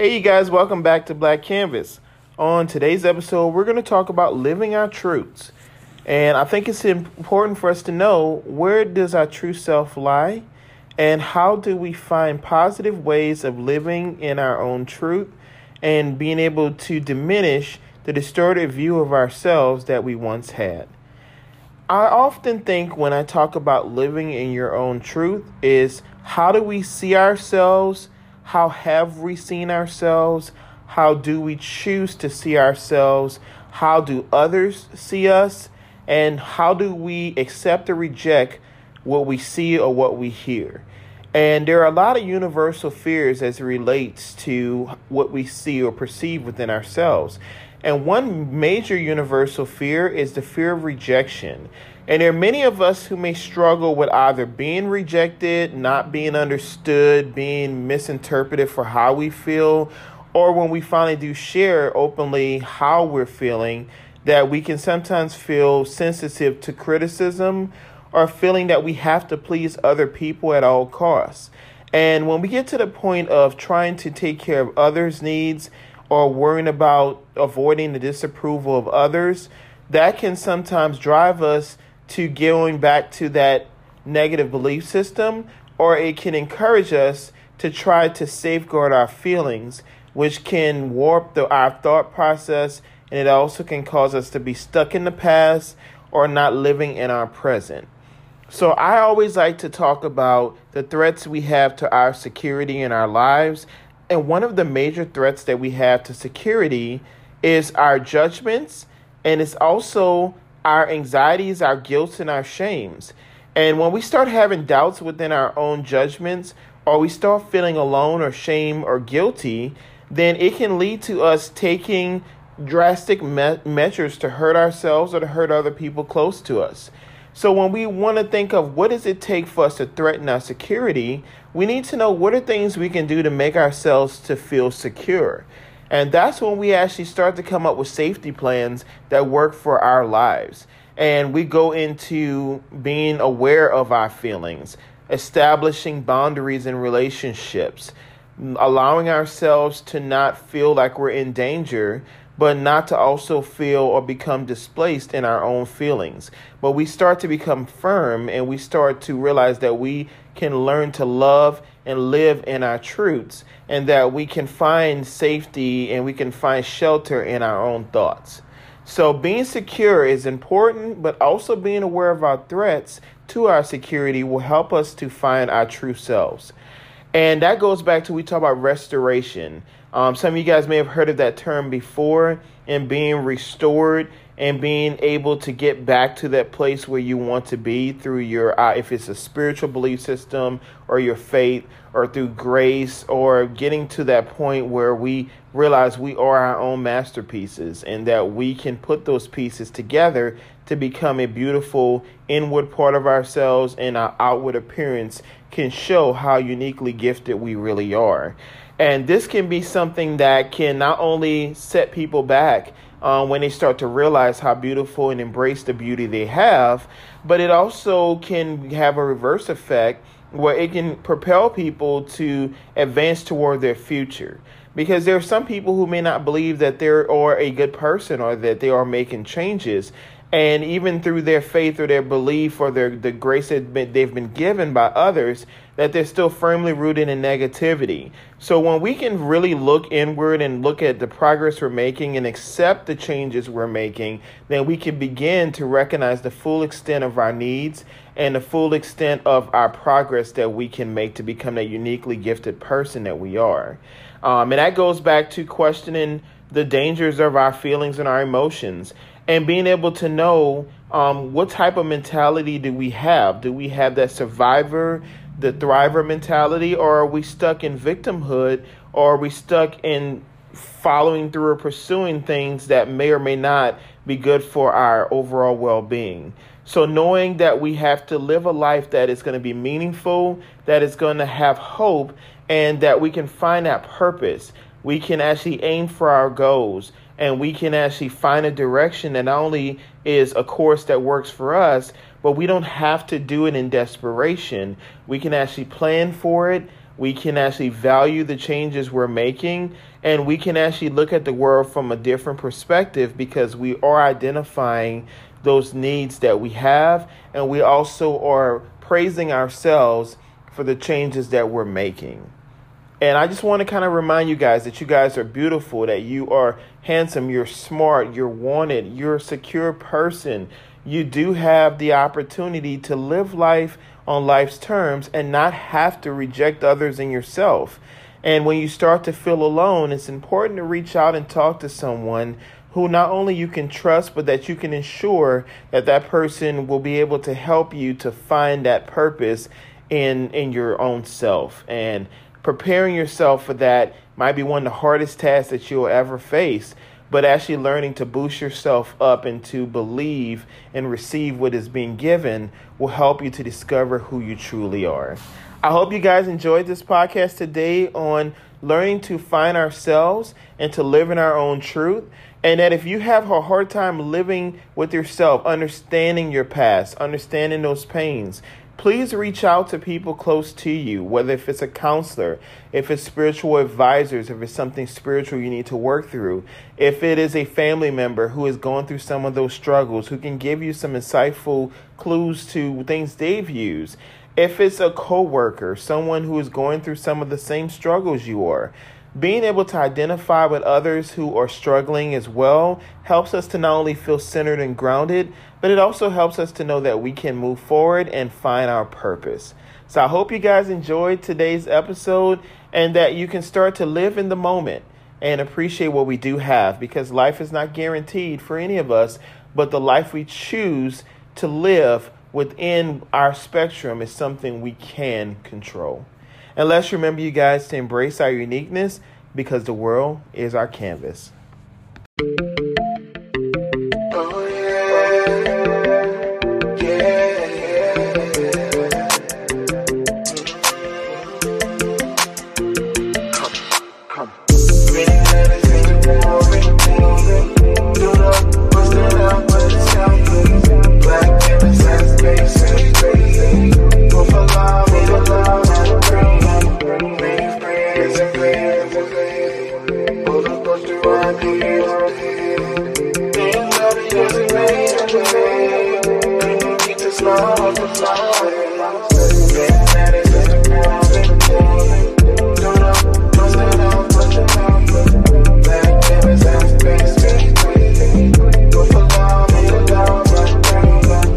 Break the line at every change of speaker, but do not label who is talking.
Hey, you guys, welcome back to Black Canvas. On today's episode, we're going to talk about living our truths. And I think it's important for us to know where does our true self lie and how do we find positive ways of living in our own truth and being able to diminish the distorted view of ourselves that we once had. I often think when I talk about living in your own truth is how do we see ourselves how have we seen ourselves? How do we choose to see ourselves? How do others see us? And how do we accept or reject what we see or what we hear? And there are a lot of universal fears as it relates to what we see or perceive within ourselves. And one major universal fear is the fear of rejection. And there are many of us who may struggle with either being rejected, not being understood, being misinterpreted for how we feel, or when we finally do share openly how we're feeling, that we can sometimes feel sensitive to criticism or feeling that we have to please other people at all costs. And when we get to the point of trying to take care of others' needs or worrying about avoiding the disapproval of others, that can sometimes drive us to going back to that negative belief system, or it can encourage us to try to safeguard our feelings, which can warp the, our thought process, and it also can cause us to be stuck in the past or not living in our present. So, I always like to talk about the threats we have to our security in our lives. And one of the major threats that we have to security is our judgments, and it's also our anxieties, our guilt, and our shames. And when we start having doubts within our own judgments, or we start feeling alone or shame or guilty, then it can lead to us taking drastic me- measures to hurt ourselves or to hurt other people close to us. So when we want to think of what does it take for us to threaten our security, we need to know what are things we can do to make ourselves to feel secure. And that's when we actually start to come up with safety plans that work for our lives. And we go into being aware of our feelings, establishing boundaries in relationships, allowing ourselves to not feel like we're in danger, but not to also feel or become displaced in our own feelings. But we start to become firm and we start to realize that we can learn to love and live in our truths, and that we can find safety and we can find shelter in our own thoughts. So, being secure is important, but also being aware of our threats to our security will help us to find our true selves. And that goes back to we talk about restoration. Um, some of you guys may have heard of that term before, and being restored and being able to get back to that place where you want to be through your uh, if it's a spiritual belief system or your faith or through grace or getting to that point where we realize we are our own masterpieces and that we can put those pieces together to become a beautiful inward part of ourselves and our outward appearance can show how uniquely gifted we really are. And this can be something that can not only set people back um, when they start to realize how beautiful and embrace the beauty they have, but it also can have a reverse effect where it can propel people to advance toward their future. Because there are some people who may not believe that they are a good person or that they are making changes and even through their faith or their belief or their the grace that they've been given by others that they're still firmly rooted in negativity. So when we can really look inward and look at the progress we're making and accept the changes we're making then we can begin to recognize the full extent of our needs and the full extent of our progress that we can make to become that uniquely gifted person that we are. Um, and that goes back to questioning the dangers of our feelings and our emotions and being able to know um, what type of mentality do we have? Do we have that survivor, the thriver mentality, or are we stuck in victimhood, or are we stuck in following through or pursuing things that may or may not be good for our overall well being? So, knowing that we have to live a life that is going to be meaningful, that is going to have hope, and that we can find that purpose, we can actually aim for our goals and we can actually find a direction that not only is a course that works for us, but we don't have to do it in desperation. We can actually plan for it. we can actually value the changes we're making, and we can actually look at the world from a different perspective because we are identifying those needs that we have, and we also are praising ourselves for the changes that we're making. And I just want to kind of remind you guys that you guys are beautiful, that you are handsome, you're smart, you're wanted, you're a secure person. You do have the opportunity to live life on life's terms and not have to reject others and yourself. And when you start to feel alone, it's important to reach out and talk to someone who not only you can trust, but that you can ensure that that person will be able to help you to find that purpose in in your own self. And preparing yourself for that might be one of the hardest tasks that you'll ever face. But actually learning to boost yourself up and to believe and receive what is being given will help you to discover who you truly are. I hope you guys enjoyed this podcast today on learning to find ourselves and to live in our own truth. And that if you have a hard time living with yourself, understanding your past, understanding those pains, please reach out to people close to you, whether if it's a counselor, if it's spiritual advisors, if it's something spiritual you need to work through, if it is a family member who is going through some of those struggles, who can give you some insightful clues to things they've used. If it's a coworker, someone who is going through some of the same struggles you are, being able to identify with others who are struggling as well helps us to not only feel centered and grounded, but it also helps us to know that we can move forward and find our purpose. So I hope you guys enjoyed today's episode and that you can start to live in the moment and appreciate what we do have because life is not guaranteed for any of us, but the life we choose to live within our spectrum is something we can control. And let's remember, you guys, to embrace our uniqueness because the world is our canvas.
It's not the